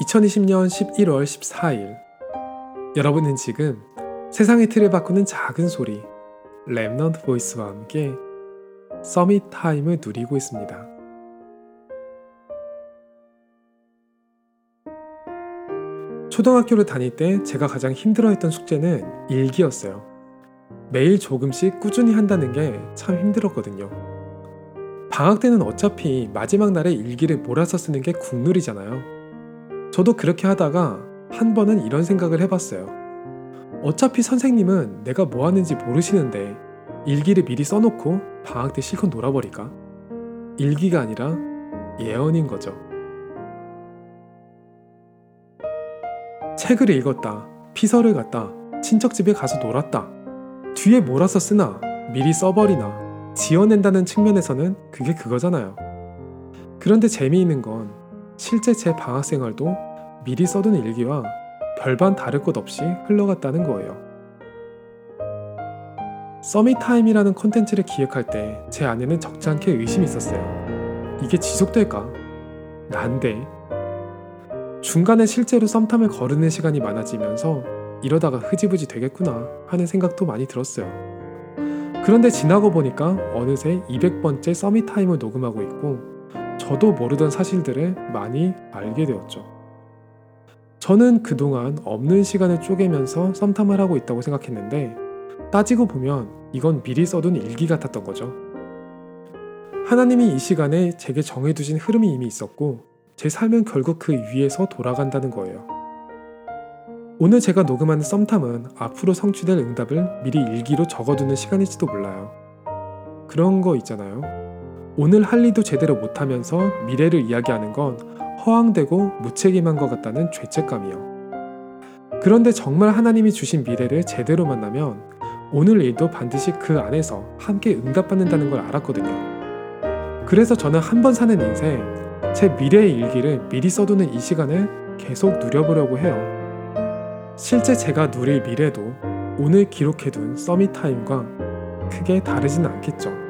2020년 11월 14일 여러분은 지금 세상의 틀을 바꾸는 작은 소리 Remnant Voice와 함께 Summit Time을 누리고 있습니다. 초등학교를 다닐 때 제가 가장 힘들어했던 숙제는 일기였어요. 매일 조금씩 꾸준히 한다는 게 참 힘들었거든요. 방학 때는 어차피 마지막 날에 일기를 몰아서 쓰는 게 국룰이잖아요. 저도 그렇게 하다가 한 번은 이런 생각을 해봤어요. 어차피 선생님은 내가 뭐 하는지 모르시는데 일기를 미리 써놓고 방학 때 실컷 놀아버릴까? 일기가 아니라 예언인 거죠. 책을 읽었다, 피서를 갔다, 친척 집에 가서 놀았다. 뒤에 몰아서 쓰나, 미리 써버리나, 지어낸다는 측면에서는 그게 그거잖아요. 그런데 재미있는 건 실제 제 방학 생활도 미리 써둔 일기와 별반 다를 것 없이 흘러갔다는 거예요. Summit Time이라는 콘텐츠를 기획할 때제 안에는 적지 않게 의심이 있었어요. 이게 지속될까? 난데. 중간에 실제로 썸탐을 거르는 시간이 많아지면서 이러다가 흐지부지 되겠구나 하는 생각도 많이 들었어요. 그런데 지나고 보니까 어느새 200번째 서밋타임을 녹음하고 있고 저도 모르던 사실들을 많이 알게 되었죠. 저는 그동안 없는 시간을 쪼개면서 썸탐을 하고 있다고 생각했는데 따지고 보면 이건 미리 써둔 일기 같았던 거죠. 하나님이 이 시간에 제게 정해두신 흐름이 이미 있었고 제 삶은 결국 그 위에서 돌아간다는 거예요. 오늘 제가 녹음하는 썸탐은 앞으로 성취될 응답을 미리 일기로 적어두는 시간일지도 몰라요. 그런 거 있잖아요. 오늘 할 일도 제대로 못하면서 미래를 이야기하는 건 허황되고 무책임한 것 같다는 죄책감이요. 그런데 정말 하나님이 주신 미래를 제대로 만나면 오늘 일도 반드시 그 안에서 함께 응답받는다는 걸 알았거든요. 그래서 저는 한 번 사는 인생, 제 미래의 일기를 미리 써두는 이 시간을 계속 누려보려고 해요. 실제 제가 누릴 미래도 오늘 기록해둔 Summit Time과 크게 다르진 않겠죠.